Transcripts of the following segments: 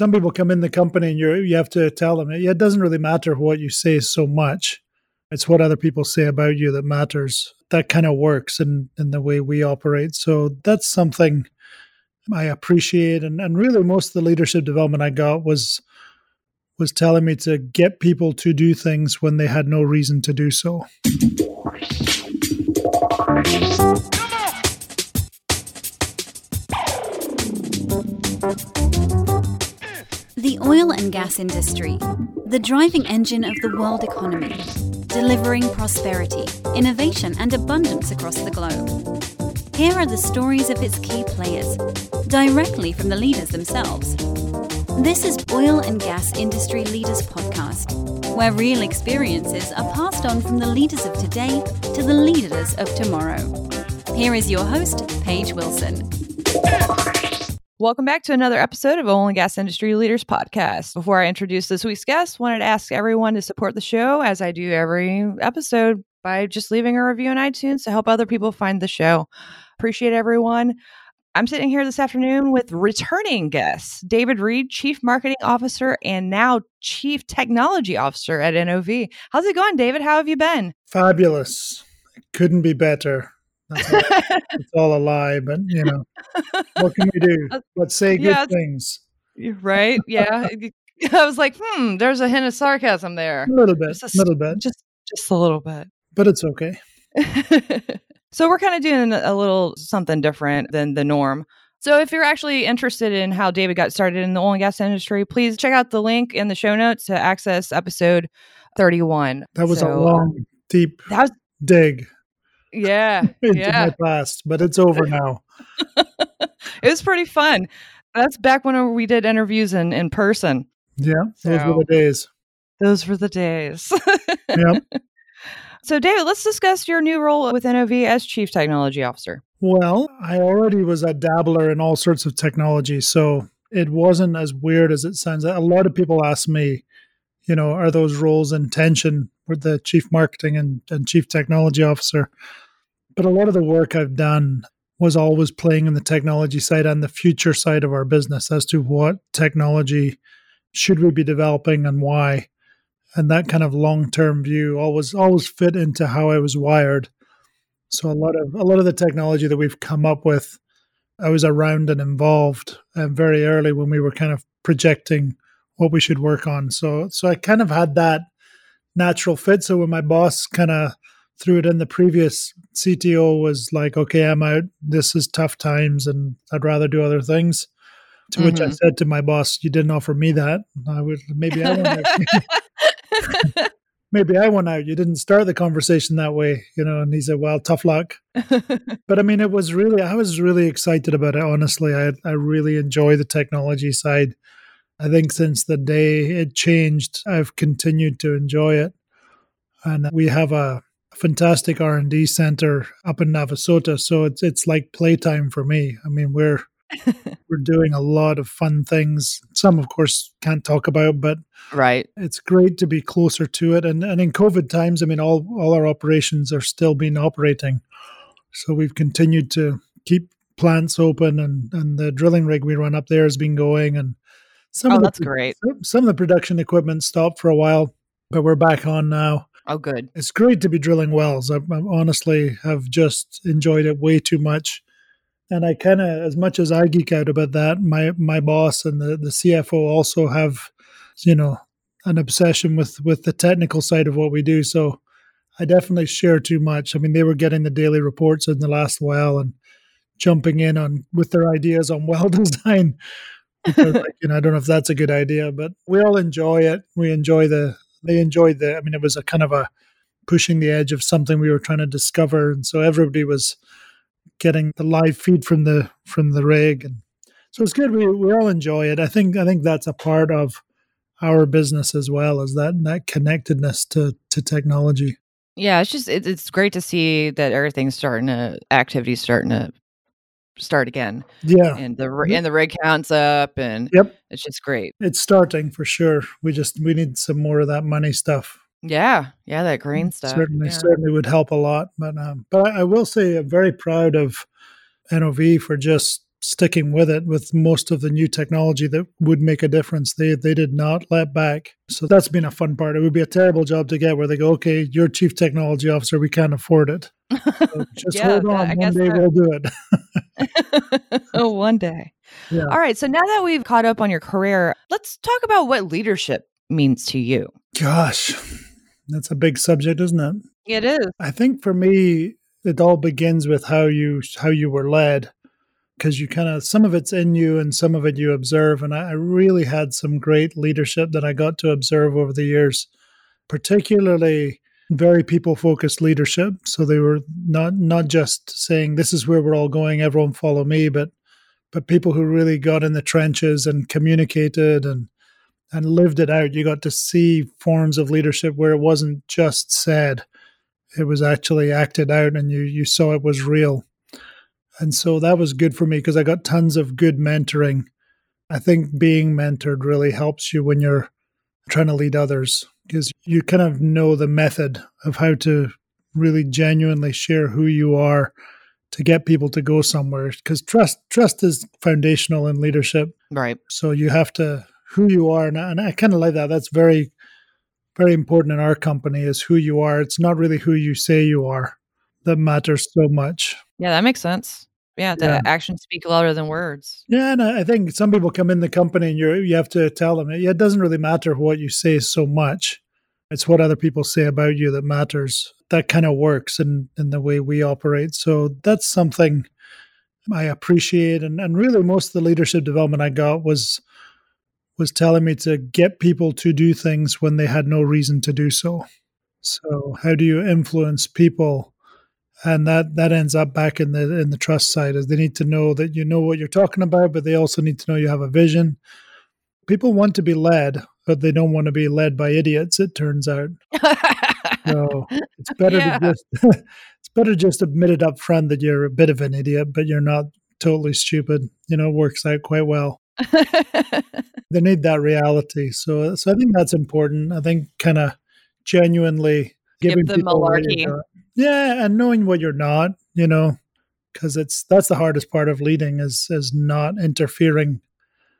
some people come in the company and you you have to tell them it doesn't really matter what you say so much. It's what other people say about you that matters. That kind of works in, in the way we operate. So that's something I appreciate. And, and really most of the leadership development I got was was telling me to get people to do things when they had no reason to do so. The oil and gas industry, the driving engine of the world economy, delivering prosperity, innovation, and abundance across the globe. Here are the stories of its key players, directly from the leaders themselves. This is Oil and Gas Industry Leaders Podcast, where real experiences are passed on from the leaders of today to the leaders of tomorrow. Here is your host, Paige Wilson. Welcome back to another episode of Oil and Gas Industry Leaders Podcast. Before I introduce this week's guest, wanted to ask everyone to support the show as I do every episode by just leaving a review on iTunes to help other people find the show. Appreciate everyone. I'm sitting here this afternoon with returning guests, David Reid, Chief Marketing Officer and now Chief Technology Officer at NOV. How's it going, David? How have you been? Fabulous. Couldn't be better. That's all, it's all a lie, but you know, what can we do? Let's say good yeah, things. Right? Yeah. I was like, hmm, there's a hint of sarcasm there. A little bit. Just a little bit. Just just a little bit. But it's okay. so we're kind of doing a little something different than the norm. So if you're actually interested in how David got started in the oil and gas industry, please check out the link in the show notes to access episode 31. That was so, a long, deep that was, dig. Yeah. yeah. my past, but it's over now. it was pretty fun. That's back when we did interviews in, in person. Yeah, those so, were the days. Those were the days. yep. So, David, let's discuss your new role with NOV as Chief Technology Officer. Well, I already was a dabbler in all sorts of technology, so it wasn't as weird as it sounds. A lot of people ask me, you know, are those roles in tension with the Chief Marketing and, and Chief Technology Officer? But a lot of the work I've done was always playing in the technology side and the future side of our business as to what technology should we be developing and why and that kind of long-term view always always fit into how I was wired. So a lot of a lot of the technology that we've come up with, I was around and involved uh, very early when we were kind of projecting what we should work on. So so I kind of had that natural fit. So when my boss kind of threw it in, the previous CTO was like, "Okay, I'm out. This is tough times, and I'd rather do other things." To mm-hmm. which I mm-hmm. said to my boss, "You didn't offer me that. I would maybe I won't." maybe I went out. You didn't start the conversation that way, you know. And he said, "Well, tough luck." but I mean, it was really, I was really excited about it. Honestly, I I really enjoy the technology side. I think since the day it changed, I've continued to enjoy it, and we have a fantastic R and D center up in Navasota. So it's it's like playtime for me. I mean, we're we're doing a lot of fun things. Some, of course, can't talk about, but right, it's great to be closer to it. And and in COVID times, I mean, all all our operations are still being operating, so we've continued to keep plants open, and and the drilling rig we run up there has been going, and some oh, of the, that's great. Some of the production equipment stopped for a while, but we're back on now. Oh, good. It's great to be drilling wells. I, I honestly have just enjoyed it way too much and I kind of, as much as I geek out about that, my my boss and the the CFO also have, you know, an obsession with with the technical side of what we do. So I definitely share too much. I mean, they were getting the daily reports in the last while and jumping in on with their ideas on well design. Like, you know, I don't know if that's a good idea, but we all enjoy it. We enjoy the they enjoyed the. I mean, it was a kind of a pushing the edge of something we were trying to discover, and so everybody was getting the live feed from the from the rig and so it's good we, we all enjoy it i think i think that's a part of our business as well as that that connectedness to to technology yeah it's just it, it's great to see that everything's starting to activities starting to start again yeah and the and the rig counts up and yep it's just great it's starting for sure we just we need some more of that money stuff yeah, yeah, that green mm, stuff certainly yeah. certainly would help a lot. But um, but I, I will say I'm very proud of NOV for just sticking with it with most of the new technology that would make a difference. They they did not let back. So that's been a fun part. It would be a terrible job to get where they go, okay, you're chief technology officer, we can't afford it. So just yeah, hold on, one day we'll do it. oh, one day. Yeah. All right. So now that we've caught up on your career, let's talk about what leadership means to you. Gosh, that's a big subject, isn't it? It is. I think for me, it all begins with how you how you were led because you kind of some of it's in you and some of it you observe and I, I really had some great leadership that i got to observe over the years particularly very people focused leadership. So they were not not just saying this is where we're all going everyone follow me but but people who really got in the trenches and communicated and and lived it out. You got to see forms of leadership where it wasn't just said. It was actually acted out and you you saw it was real. And so that was good for me because I got tons of good mentoring. I think being mentored really helps you when you're trying to lead others because you kind of know the method of how to really genuinely share who you are to get people to go somewhere because trust trust is foundational in leadership. Right. So you have to who you are and I, and I kind of like that. That's very very important in our company is who you are. It's not really who you say you are that matters so much. Yeah that makes sense yeah, the yeah. actions speak louder than words. Yeah, and I think some people come in the company and you you have to tell them yeah, it doesn't really matter what you say so much. It's what other people say about you that matters. That kind of works in in the way we operate. So that's something I appreciate, and and really most of the leadership development I got was was telling me to get people to do things when they had no reason to do so. So how do you influence people? And that that ends up back in the in the trust side is they need to know that you know what you're talking about but they also need to know you have a vision. People want to be led but they don't want to be led by idiots it turns out. So it's better yeah. to just it's better just admit it up front that you're a bit of an idiot but you're not totally stupid. You know it works out quite well. They need that reality. So so i think that's important. I think kind of genuinely giving Give the malarkey yeah, and knowing what you're not, you know, because it's that's the hardest part of leading is is not interfering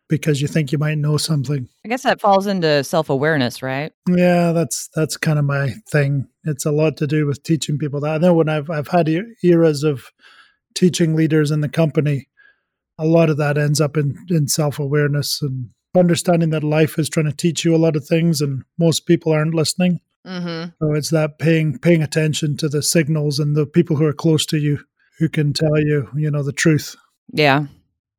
because you think you might know something. I guess that falls into self-awareness, right? Yeah, that's that's kind of my thing. It's a lot to do with teaching people that. I know when I've I've had eras of teaching leaders in the company, a lot of that ends up in in self-awareness and understanding that life is trying to teach you a lot of things and most people aren't listening. Mm-hmm. So it's that paying paying attention to the signals and the people who are close to you who can tell you, you know, the truth. Yeah,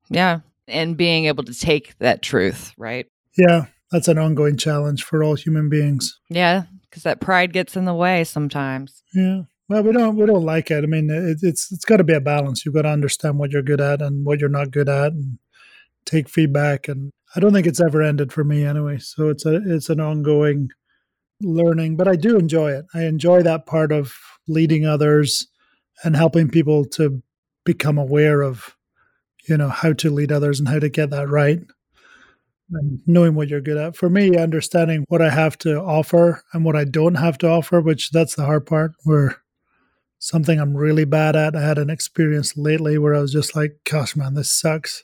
yeah, and being able to take that truth, right? Yeah, that's an ongoing challenge for all human beings. Yeah, because that pride gets in the way sometimes. Yeah. Well, we don't we don't like it. I mean, it, it's it's got to be a balance. You've got to understand what you're good at and what you're not good at, and take feedback. And I don't think it's ever ended for me anyway. So it's a it's an ongoing learning, but I do enjoy it. I enjoy that part of leading others and helping people to become aware of, you know, how to lead others and how to get that right. And knowing what you're good at. For me, understanding what I have to offer and what I don't have to offer, which that's the hard part, where something I'm really bad at. I had an experience lately where I was just like, gosh, man, this sucks.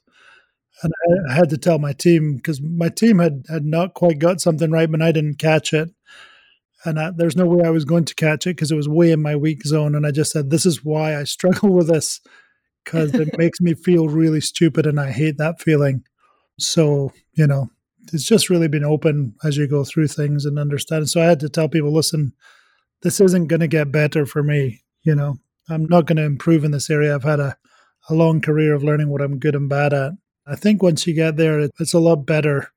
And I had to tell my team because my team had, had not quite got something right, but I didn't catch it and I, there's no way I was going to catch it because it was way in my weak zone. And I just said, "This is why I struggle with this because it makes me feel really stupid, and I hate that feeling." So you know, it's just really been open as you go through things and understand. So I had to tell people, "Listen, this isn't going to get better for me. You know, I'm not going to improve in this area. I've had a a long career of learning what I'm good and bad at. I think once you get there, it's a lot better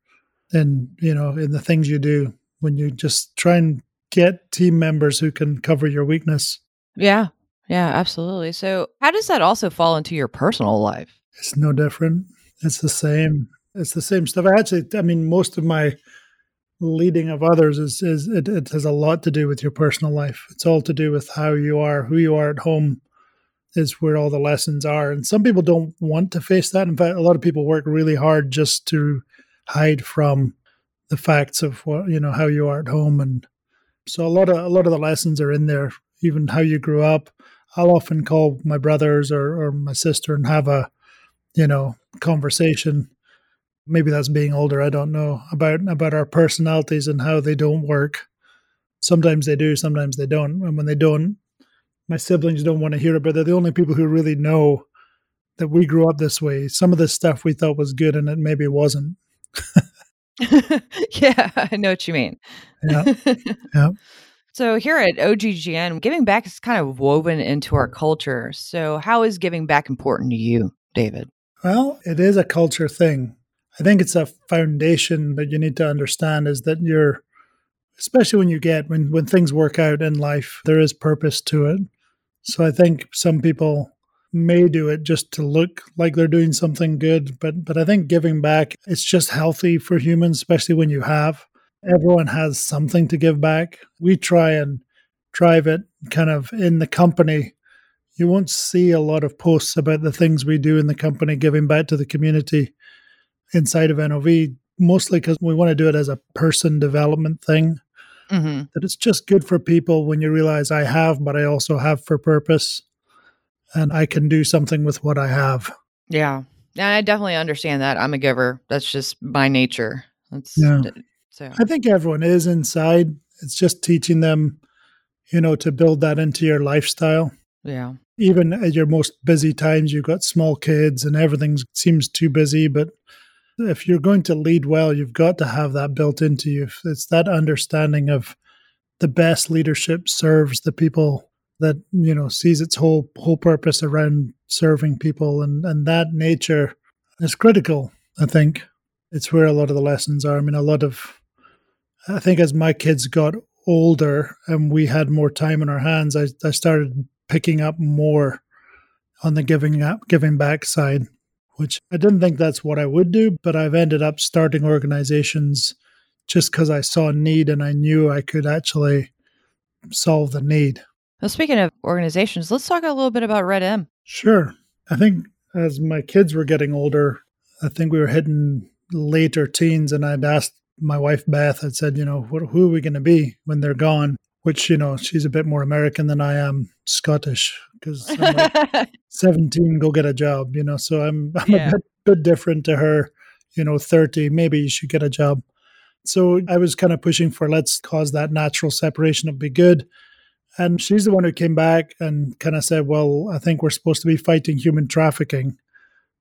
in you know in the things you do when you just try and get team members who can cover your weakness. Yeah. Yeah, absolutely. So, how does that also fall into your personal life? It's no different. It's the same. It's the same stuff. I actually, I mean, most of my leading of others is is it, it has a lot to do with your personal life. It's all to do with how you are, who you are at home, is where all the lessons are. And some people don't want to face that. In fact, a lot of people work really hard just to hide from the facts of what you know how you are at home and so a lot of a lot of the lessons are in there, even how you grew up. I'll often call my brothers or, or my sister and have a you know, conversation. Maybe that's being older. I don't know about about our personalities and how they don't work. Sometimes they do, sometimes they don't. And when they don't, my siblings don't want to hear it, but they're the only people who really know that we grew up this way. Some of the stuff we thought was good and it maybe wasn't. yeah, I know what you mean. Yeah. yeah. So here at OGGN, giving back is kind of woven into our culture. So how is giving back important to you, David? Well, it is a culture thing. I think it's a foundation that you need to understand is that you're especially when you get when when things work out in life, there is purpose to it. So I think some people may do it just to look like they're doing something good, but but I think giving back it's just healthy for humans, especially when you have. Everyone has something to give back. We try and drive it kind of in the company. You won't see a lot of posts about the things we do in the company giving back to the community inside of NOV, mostly because we want to do it as a person development thing. Mm-hmm. That it's just good for people when you realize I have, but I also have for purpose and I can do something with what I have. Yeah. And I definitely understand that. I'm a giver. That's just my nature. That's yeah. so I think everyone is inside. It's just teaching them, you know, to build that into your lifestyle. Yeah. Even at your most busy times, you've got small kids and everything seems too busy. But if you're going to lead well, you've got to have that built into you. It's that understanding of the best leadership serves the people that you know sees its whole whole purpose around serving people and and that nature is critical i think. It's where a lot of the lessons are. I mean a lot of i think as my kids got older and we had more time in our hands i, I started picking up more on the giving up giving back side which i didn't think that's what i would do but i've ended up starting organizations just because i saw a need and i knew i could actually solve the need well, speaking of organizations, let's talk a little bit about Red M. Sure. I think as my kids were getting older, I think we were hitting later teens, and I'd asked my wife Beth, I'd said, you know, what, who are we going to be when they're gone? Which, you know, she's a bit more American than I am Scottish because like 17, go get a job, you know. So I'm, I'm yeah. a bit, bit different to her, you know, 30, maybe you should get a job. So I was kind of pushing for let's cause that natural separation. It'd be good. And she's the one who came back and kind of said, Well, I think we're supposed to be fighting human trafficking.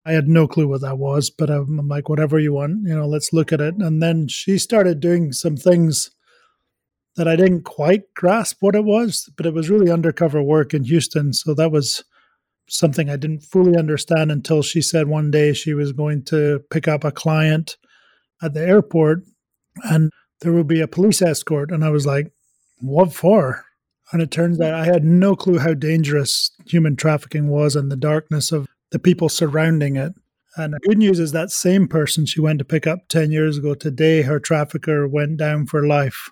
I had no clue what that was, but I'm, like, whatever you want, you know, let's look at it. And then she started doing some things that I didn't quite grasp what it was, but it was really undercover work in Houston. So that was something I didn't fully understand until she said one day she was going to pick up a client at the airport and there would be a police escort. And I was like, what for? And it turns out I had no clue how dangerous human trafficking was and the darkness of the people surrounding it. And the good news is that same person she went to pick up 10 years ago, today her trafficker went down for life.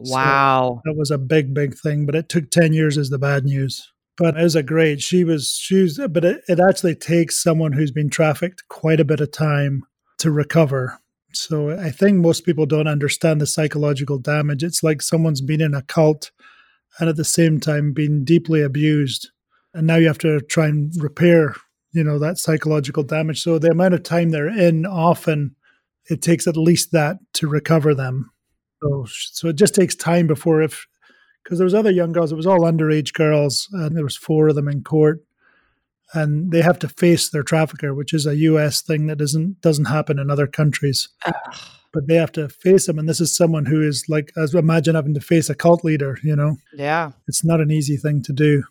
Wow. So that was a big, big thing, but it took 10 years is the bad news. But it was a great, she was, she was, but it, it actually takes someone who's been trafficked quite a bit of time to recover. So I think most people don't understand the psychological damage. It's like someone's been in a cult and at the same time being deeply abused. And now you have to try and repair, you know, that psychological damage. So the amount of time they're in, often it takes at least that to recover them. So, so it just takes time before if, because there was other young girls, it was all underage girls, and there was four of them in court, and they have to face their trafficker, which is a U.S. thing that doesn't doesn't happen in other countries but they have to face him. And this is someone who is like, as imagine having to face a cult leader, you know? Yeah. It's not an easy thing to do.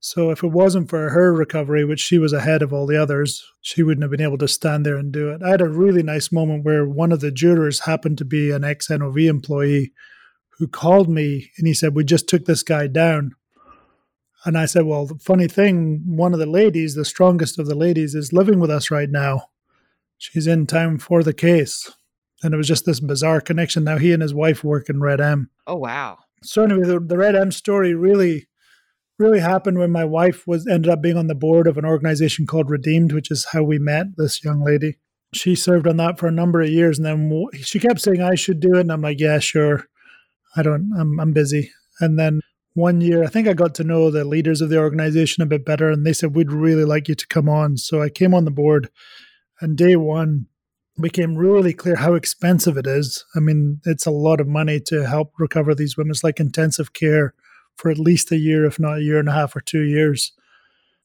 So if it wasn't for her recovery, which she was ahead of all the others, she wouldn't have been able to stand there and do it. I had a really nice moment where one of the jurors happened to be an ex NOV employee who called me and he said, We just took this guy down. And I said, Well, the funny thing, one of the ladies, the strongest of the ladies, is living with us right now. She's in town for the case and it was just this bizarre connection. Now he and his wife work in Red M. Oh wow! So anyway, the, the Red M story really, really happened when my wife was ended up being on the board of an organization called Redeemed, which is how we met this young lady. She served on that for a number of years, and then she kept saying I should do it, and I'm like, yeah, sure. I don't. I'm I'm busy. And then one year, I think I got to know the leaders of the organization a bit better, and they said, We'd really like you to come on. So I came on the board, and day one became really clear how expensive it is. I mean, it's a lot of money to help recover these women. It's like intensive care for at least a year, if not a year and a half or two years.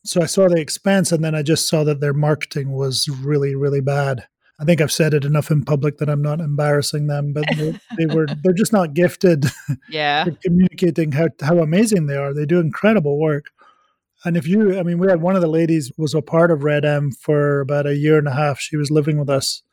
So I saw the expense, and then I just saw that their marketing was really, really bad. I think I've said it enough in public that I'm not embarrassing them, but they, they were they're just not gifted. Yeah, communicating how how amazing they are. They do incredible work. And if you, I mean, we had one of the ladies was a part of Red M for about a year and a half. She was living with us.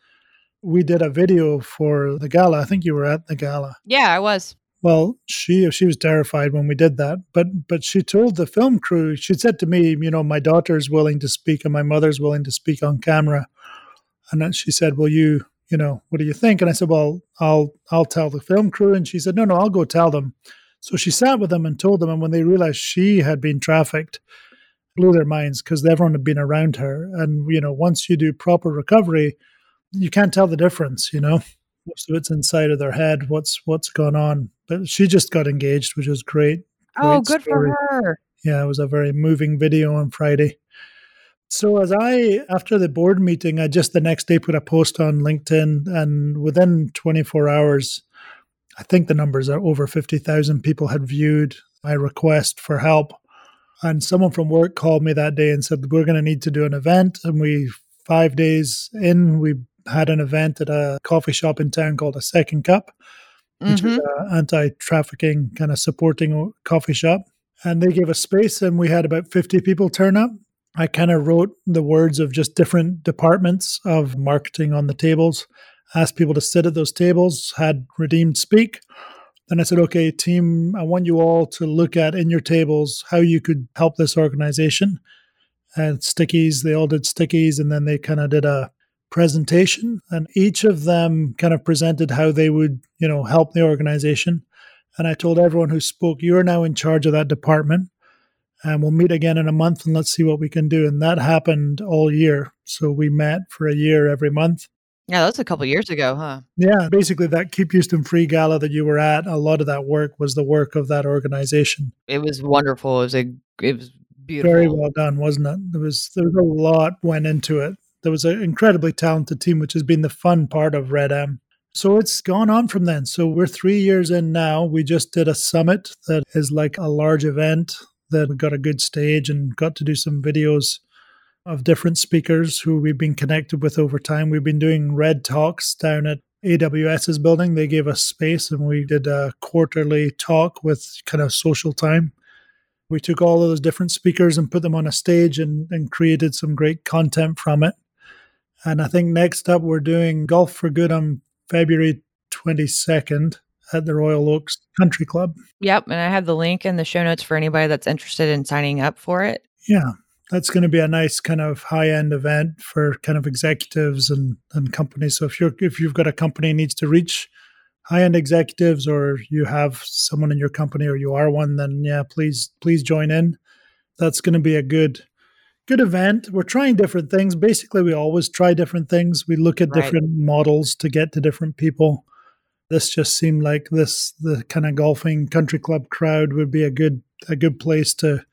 We did a video for the gala. I think you were at the gala. Yeah, I was. Well, she she was terrified when we did that, but but she told the film crew. She said to me, you know, my daughter's willing to speak and my mother's willing to speak on camera and then she said, "Well, you, you know, what do you think?" And I said, "Well, I'll I'll tell the film crew." And she said, "No, no, I'll go tell them." So she sat with them and told them. And when they realized she had been trafficked, blew their minds because everyone had been around her. And you know, once you do proper recovery, you can't tell the difference. You know, of it's inside of their head. What's what's gone on? But she just got engaged, which was great. great oh, good story. for her. Yeah, it was a very moving video on Friday. So as I after the board meeting, I just the next day put a post on LinkedIn, and within 24 hours, I think the numbers are over 50,000 people had viewed my request for help. And someone from work called me that day and said we're going to need to do an event. And we five days in, we had an event at a coffee shop in town called a Second Cup, which mm-hmm. an anti-trafficking kind of supporting coffee shop. And they gave us space, and we had about 50 people turn up I kind of wrote the words of just different departments of marketing on the tables, asked people to sit at those tables, had Redeemed speak. Then I said, okay, team, I want you all to look at in your tables how you could help this organization. And stickies, they all did stickies, and then they kind of did a presentation. And each of them kind of presented how they would, you know, help the organization. And I told everyone who spoke, you're now in charge of that department and we'll meet again in a month and let's see what we can do. And that happened all year. So we met for a year every month. Yeah, that's a couple years ago, huh? Yeah, basically that Keep Houston Free Gala that you were at, a lot of that work was the work of that organization. It was wonderful. It was a it was beautiful. Very well done, wasn't it? There was there was a lot went into it. There was an incredibly talented team, which has been the fun part of Red M. So it's gone on from then. So we're three years in now. We just did a summit that is like a large event that we got a good stage and got to do some videos of different speakers who we've been connected with over time. We've been doing Red Talks down at AWS's building. They gave us space and we did a quarterly talk with kind of social time. We took all of those different speakers and put them on a stage and, and created some great content from it. And I think next up, we're doing Golf for Good on February 22nd at the Royal Oaks Country Club. Yep. And I have the link in the show notes for anybody that's interested in signing up for it. Yeah. That's going to be a nice kind of high end event for kind of executives and, and companies. So if you're if you've got a company needs to reach high end executives or you have someone in your company or you are one, then yeah, please please join in. That's going to be a good good event. We're trying different things. Basically, we always try different things. We look at right. different models to get to different people this just seemed like this the kind of golfing country club crowd would be a good a good place to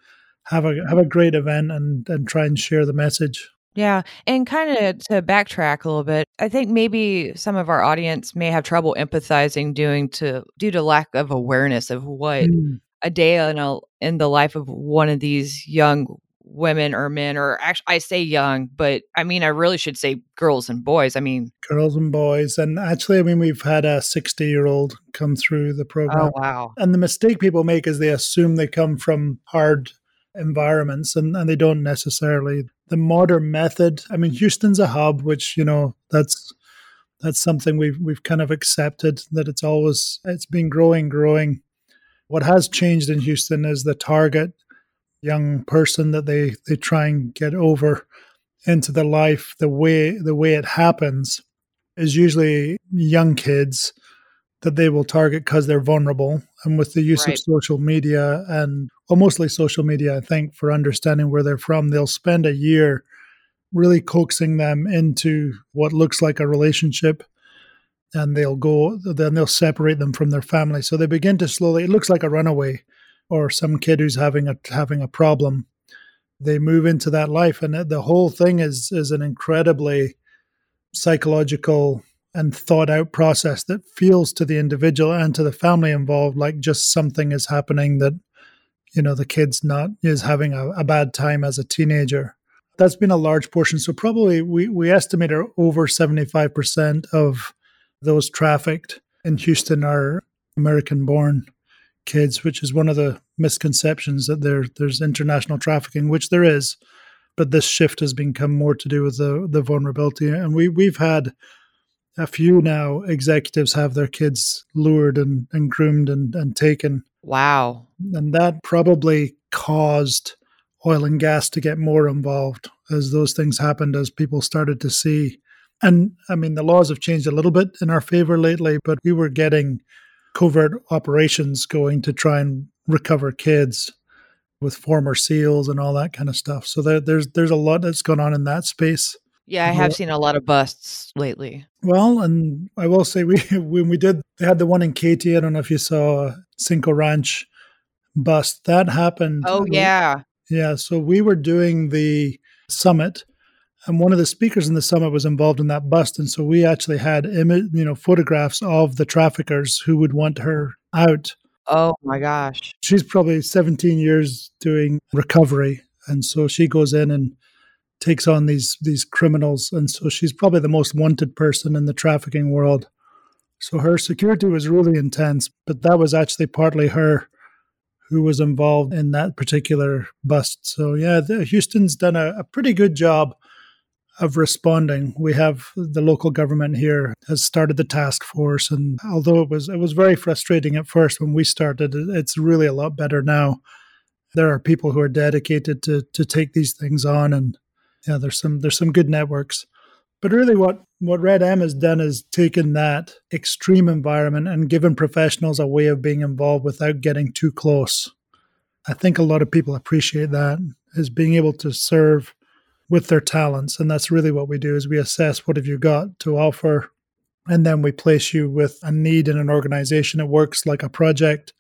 have a have a great event and and try and share the message. Yeah, and kind of to backtrack a little bit, I think maybe some of our audience may have trouble empathizing doing to due to lack of awareness of what mm. a day in a in the life of one of these young women or men or actually I say young, but I mean I really should say girls and boys. I mean girls and boys. And actually I mean we've had a 60 year old come through the oh, program. Oh wow. And the mistake people make is they assume they come from hard environments and, and they don't necessarily. The modern method, I mean Houston's a hub, which, you know, that's that's something we've we've kind of accepted that it's always it's been growing, growing. What has changed in Houston is the target young person that they they try and get over into the life the way the way it happens is usually young kids that they will target because they're vulnerable. And with the use right. of social media and well mostly social media i think for understanding where they're from they'll spend a year really coaxing them into what looks like a relationship. And they'll go then they'll separate them from their family. So they begin to slowly it looks like a runaway or some kid who's having a having a problem they move into that life. And the whole thing is is an incredibly psychological and thought out process that feels to the individual and to the family involved like just something is happening that you know the kid's not is having a, a bad time as a teenager. That's been a large portion. So probably we we estimate over 75% of those trafficked in houston are american born kids which is one of the misconceptions that there there's international trafficking which there is but this shift has become more to do with the the vulnerability and we we've had a few now executives have their kids lured and, and groomed and, and taken. Wow. And that probably caused oil and gas to get more involved as those things happened, as people started to see. And I mean, the laws have changed a little bit in our favor lately, but we were getting covert operations going to try and recover kids with former SEALs and all that kind of stuff. So there, there's there's a lot that's gone on in that space. Yeah, I have seen a lot of busts lately. Well, and I will say we when we did they had the one in Katy. I don't know if you saw Cinco Ranch bust. That happened. Oh yeah. Yeah. So we were doing the summit and one of the speakers in the summit was involved in that bust and so we actually had image you know photographs of the traffickers who would want her out. Oh my gosh. She's probably 17 years doing recovery and so she goes in and takes on these these criminals and so she's probably the most wanted person in the trafficking world. So her security was really intense but that was actually partly her who was involved in that particular bust. So yeah the, houston's done a, a pretty good job of responding we have the local government here has started the task force and although it was it was very frustrating at first when we started it's really a lot better now there are people who are dedicated to to take these things on and yeah, there's some there's some good networks. But really, what what Red M has done is taken that extreme environment and given professionals a way of being involved without getting too close. I think a lot of people appreciate that is being able to serve with their talents, and that's really what we do. Is we assess what have you got to offer, and then we place you with a need in an organization. It works like a project,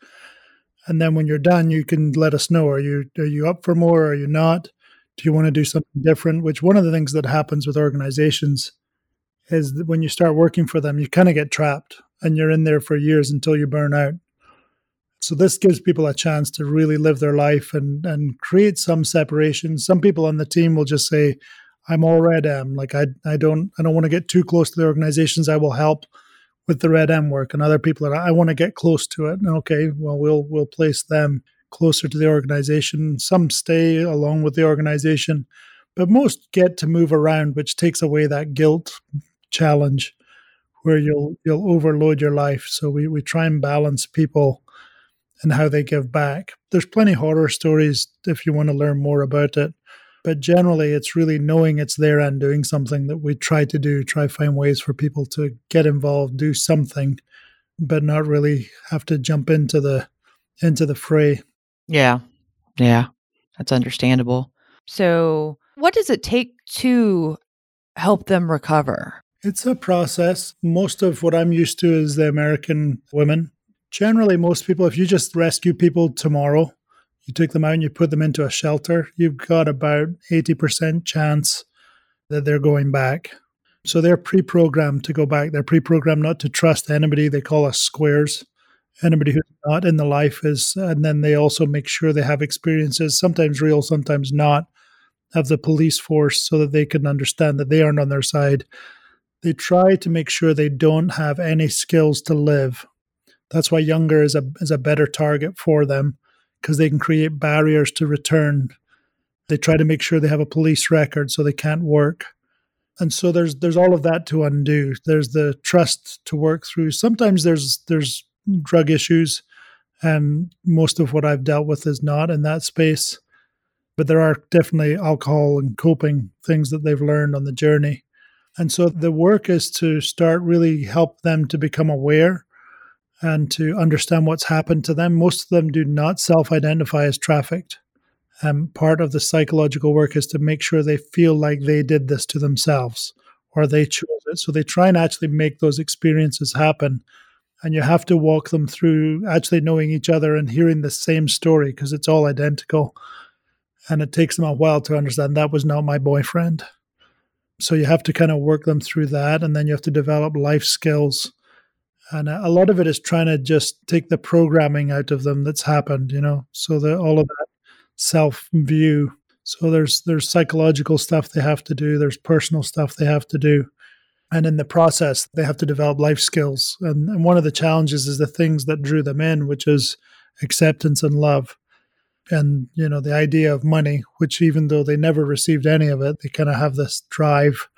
and then when you're done, you can let us know: are you are you up for more? Or are you not? Do you want to do something different? Which one of the things that happens with organizations is that when you start working for them, you kind of get trapped and you're in there for years until you burn out. So this gives people a chance to really live their life and and create some separation. Some people on the team will just say, "I'm all red M. Like I I don't I don't want to get too close to the organizations. I will help with the red M work." And other people are, "I want to get close to it." And okay, well we'll we'll place them closer to the organization. Some stay along with the organization, but most get to move around, which takes away that guilt challenge where you'll you'll overload your life. So we, we try and balance people and how they give back. There's plenty of horror stories if you want to learn more about it. But generally it's really knowing it's there and doing something that we try to do, try find ways for people to get involved, do something, but not really have to jump into the into the fray. Yeah. Yeah. That's understandable. So, what does it take to help them recover? It's a process. Most of what I'm used to is the American women. Generally, most people, if you just rescue people tomorrow, you take them out and you put them into a shelter, you've got about 80% chance that they're going back. So they're pre programmed to go back. They're pre programmed not to trust anybody. They call us squares anybody who's not in the life is and then they also make sure they have experiences sometimes real sometimes not of the police force so that they can understand that they aren't on their side they try to make sure they don't have any skills to live that's why younger is a is a better target for them because they can create barriers to return they try to make sure they have a police record so they can't work and so there's there's all of that to undo there's the trust to work through sometimes there's there's drug issues, and most of what I've dealt with is not in that space. But there are definitely alcohol and coping things that they've learned on the journey. And so the work is to start really help them to become aware and to understand what's happened to them. Most of them do not self identify as trafficked. And part of the psychological work is to make sure they feel like they did this to themselves or they chose it. So they try and actually make those experiences happen And you have to walk them through actually knowing each other and hearing the same story because it's all identical. And it takes them a while to understand that was not my boyfriend. So you have to kind of work them through that. And then you have to develop life skills. And uh, a lot of it is trying to just take the programming out of them that's happened, you know, so that all of that self view. So there's there's psychological stuff they have to do, there's personal stuff they have to do. And in the process, they have to develop life skills. And, and one of the challenges is the things that drew them in, which is acceptance and love. And, you know, the idea of money, which even though they never received any of it, they kind of have this drive.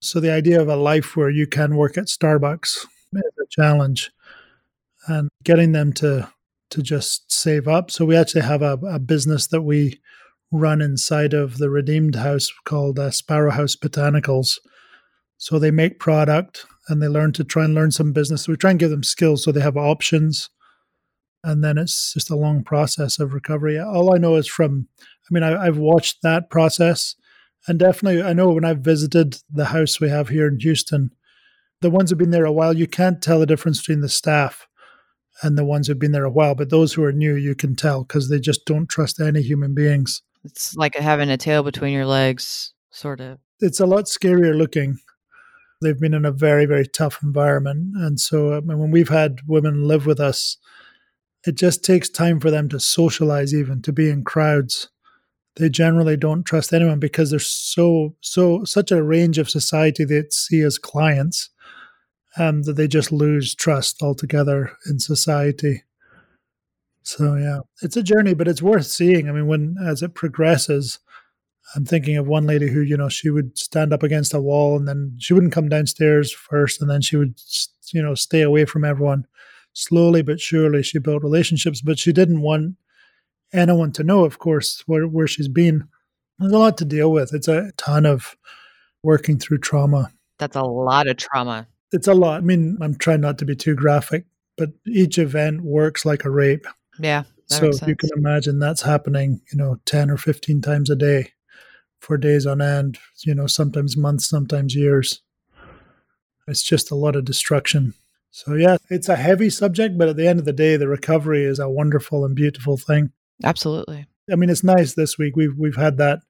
So the idea of a life where you can work at Starbucks is a challenge. And getting them to to just save up. So we actually have a, a business that we run inside of the Redeemed House called uh, Sparrow House Botanicals. So they make product and they learn to try and learn some business. So we try and give them skills so they have options. And then it's just a long process of recovery. All I know is from, I mean, I, I've watched that process. And definitely, I know when I've visited the house we have here in Houston, the ones who've been there a while, you can't tell the difference between the staff and the ones who've been there a while. But those who are new, you can tell because they just don't trust any human beings. It's like having a tail between your legs, sort of. It's a lot scarier looking. They've been in a very, very tough environment. And so I mean, when we've had women live with us, it just takes time for them to socialize, even to be in crowds. They generally don't trust anyone because there's so, so, such a range of society they see as clients um, that they just lose trust altogether in society. So yeah, it's a journey, but it's worth seeing. I mean, when as it progresses, I'm thinking of one lady who, you know, she would stand up against a wall and then she wouldn't come downstairs first, and then she would, you know, stay away from everyone. Slowly but surely, she built relationships, but she didn't want anyone to know, of course, where where she's been. There's a lot to deal with. It's a ton of working through trauma. That's a lot of trauma it's a lot. I mean, I'm trying not to be too graphic, but each event works like a rape. Yeah. So you can imagine that's happening, you know, 10 or 15 times a day for days on end, you know, sometimes months, sometimes years. It's just a lot of destruction. So, yeah, it's a heavy subject, but at the end of the day, the recovery is a wonderful and beautiful thing. Absolutely. I mean, it's nice this week. We've we've had that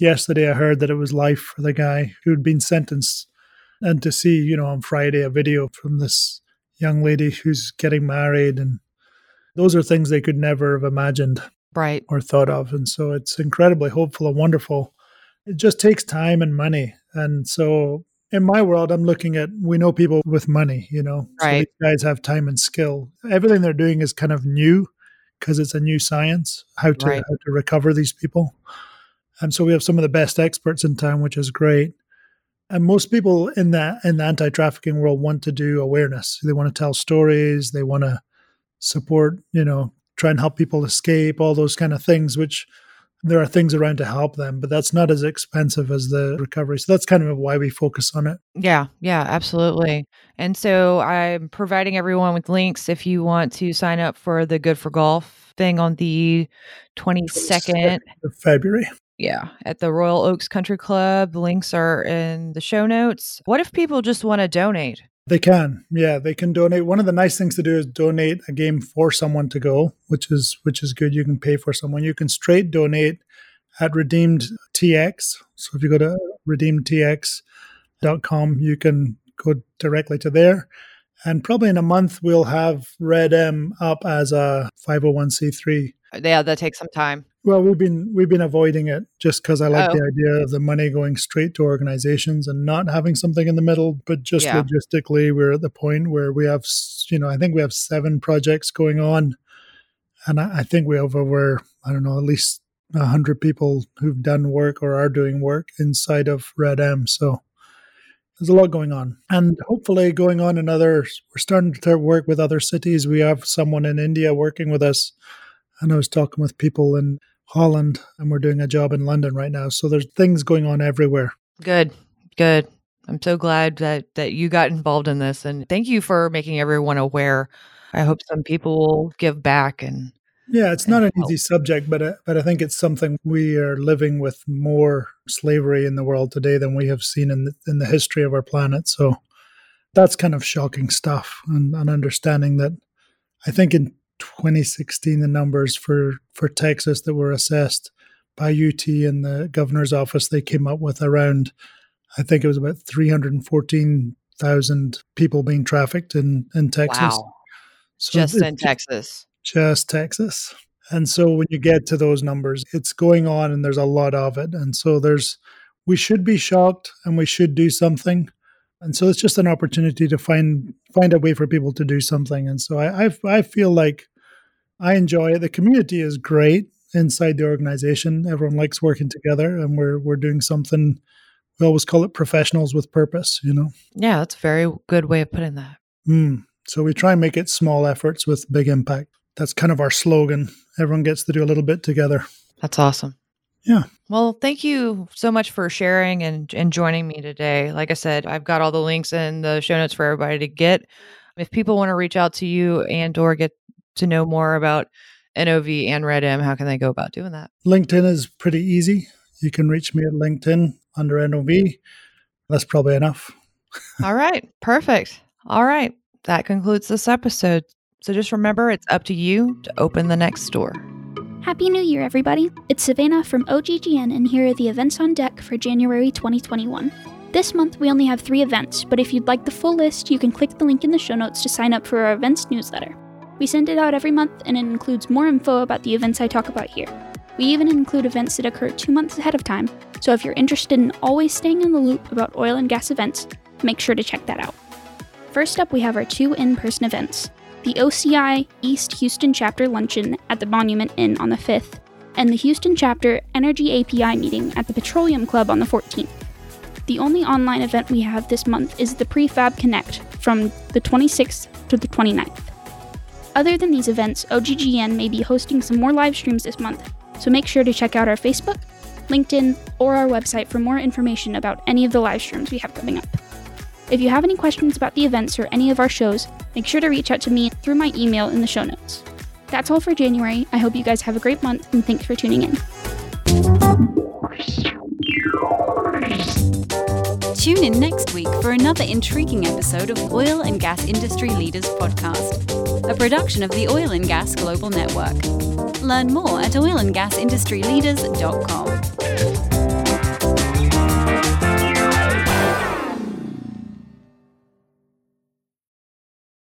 yesterday. I heard that it was life for the guy who'd been sentenced and to see you know on friday a video from this young lady who's getting married and those are things they could never have imagined right. or thought of and so it's incredibly hopeful and wonderful. It just takes time and money and so in my world i'm looking at we know people with money you know right. so guys have time and skill. Everything they're doing is kind of new because it's a new science how to right. how to recover these people. And so we have some of the best experts in town which is great and most people in the in the anti-trafficking world want to do awareness. They want to tell stories they want to support you know try and help people escape all those kind of things which there are things around to help them but that's not as expensive as the recovery. So that's kind of why we focus on it. Yeah yeah absolutely. And so i'm providing everyone with links if you want to sign up for the good for golf thing on the 22nd of february yeah, at the Royal Oaks Country Club. The links are in the show notes. What if people just want to donate? They can. Yeah, they can donate. One of the nice things to do is donate a game for someone to go, which is which is good. You can pay for someone. You can straight donate at Redeemed TX. So if you go to redeemedtx.com, you can go directly to there. And probably in a month, we'll have Red M up as a 501c3. Yeah, that takes some time. Well, we've been we've been avoiding it just because I like oh. the idea of the money going straight to organizations and not having something in the middle. But just yeah. logistically, we're at the point where we have, you know, I think we have seven projects going on, and I, I think we have over I don't know at least a hundred people who've done work or are doing work inside of Red M. So there's a lot going on, and hopefully going on in other. We're starting to work with other cities. We have someone in India working with us, and I was talking with people in Holland, and we're doing a job in London right now. So there's things going on everywhere. Good, good. I'm so glad that that you got involved in this, and thank you for making everyone aware. I hope some people will give back and. Yeah, it's not an help. easy subject, but uh, but I think it's something we are living with more slavery in the world today than we have seen in the, in the history of our planet. So that's kind of shocking stuff and, and understanding that I think in 2016 the numbers for for Texas that were assessed by UT and the governor's office they came up with around I think it was about 314,000 people being trafficked in in Texas. Wow. So just in Texas. Just Texas. And so when you get to those numbers, it's going on and there's a lot of it. And so there's we should be shocked and we should do something. And so it's just an opportunity to find find a way for people to do something. And so I I, I feel like I enjoy it. The community is great inside the organization. Everyone likes working together and we're we're doing something we always call it professionals with purpose, you know. Yeah, that's a very good way of putting that. Mm. So we try and make it small efforts with big impact. That's kind of our slogan. Everyone gets to do a little bit together. That's awesome. Yeah. Well, thank you so much for sharing and, and joining me today. Like I said, I've got all the links in the show notes for everybody to get. If people want to reach out to you and or get to know more about NOV and RedM, how can they go about doing that? LinkedIn is pretty easy. You can reach me at LinkedIn under NOV. That's probably enough. all right. Perfect. All right. That concludes this episode. So just remember it's up to you to open the next door. Happy New Year, everybody! It's Savannah from OGGN, and here are the events on deck for January 2021. This month, we only have three events, but if you'd like the full list, you can click the link in the show notes to sign up for our events newsletter. We send it out every month, and it includes more info about the events I talk about here. We even include events that occur two months ahead of time, so if you're interested in always staying in the loop about oil and gas events, make sure to check that out. First up, we have our two in person events the OCI East Houston Chapter Luncheon at the Monument Inn on the 5th, and the Houston Chapter Energy API meeting at the Petroleum Club on the 14th. The only online event we have this month is the Prefab Connect from the 26th to the 29th. Other than these events, OGGN may be hosting some more live streams this month, so make sure to check out our Facebook, LinkedIn, or our website for more information about any of the live streams we have coming up. If you have any questions about the events or any of our shows, make sure to reach out to me through my email in the show notes. That's all for January. I hope you guys have a great month and thanks for tuning in. Tune in next week for another intriguing episode of Oil and Gas Industry Leaders Podcast, a production of the Oil and Gas Global Network. Learn more at oilandgasindustryleaders.com.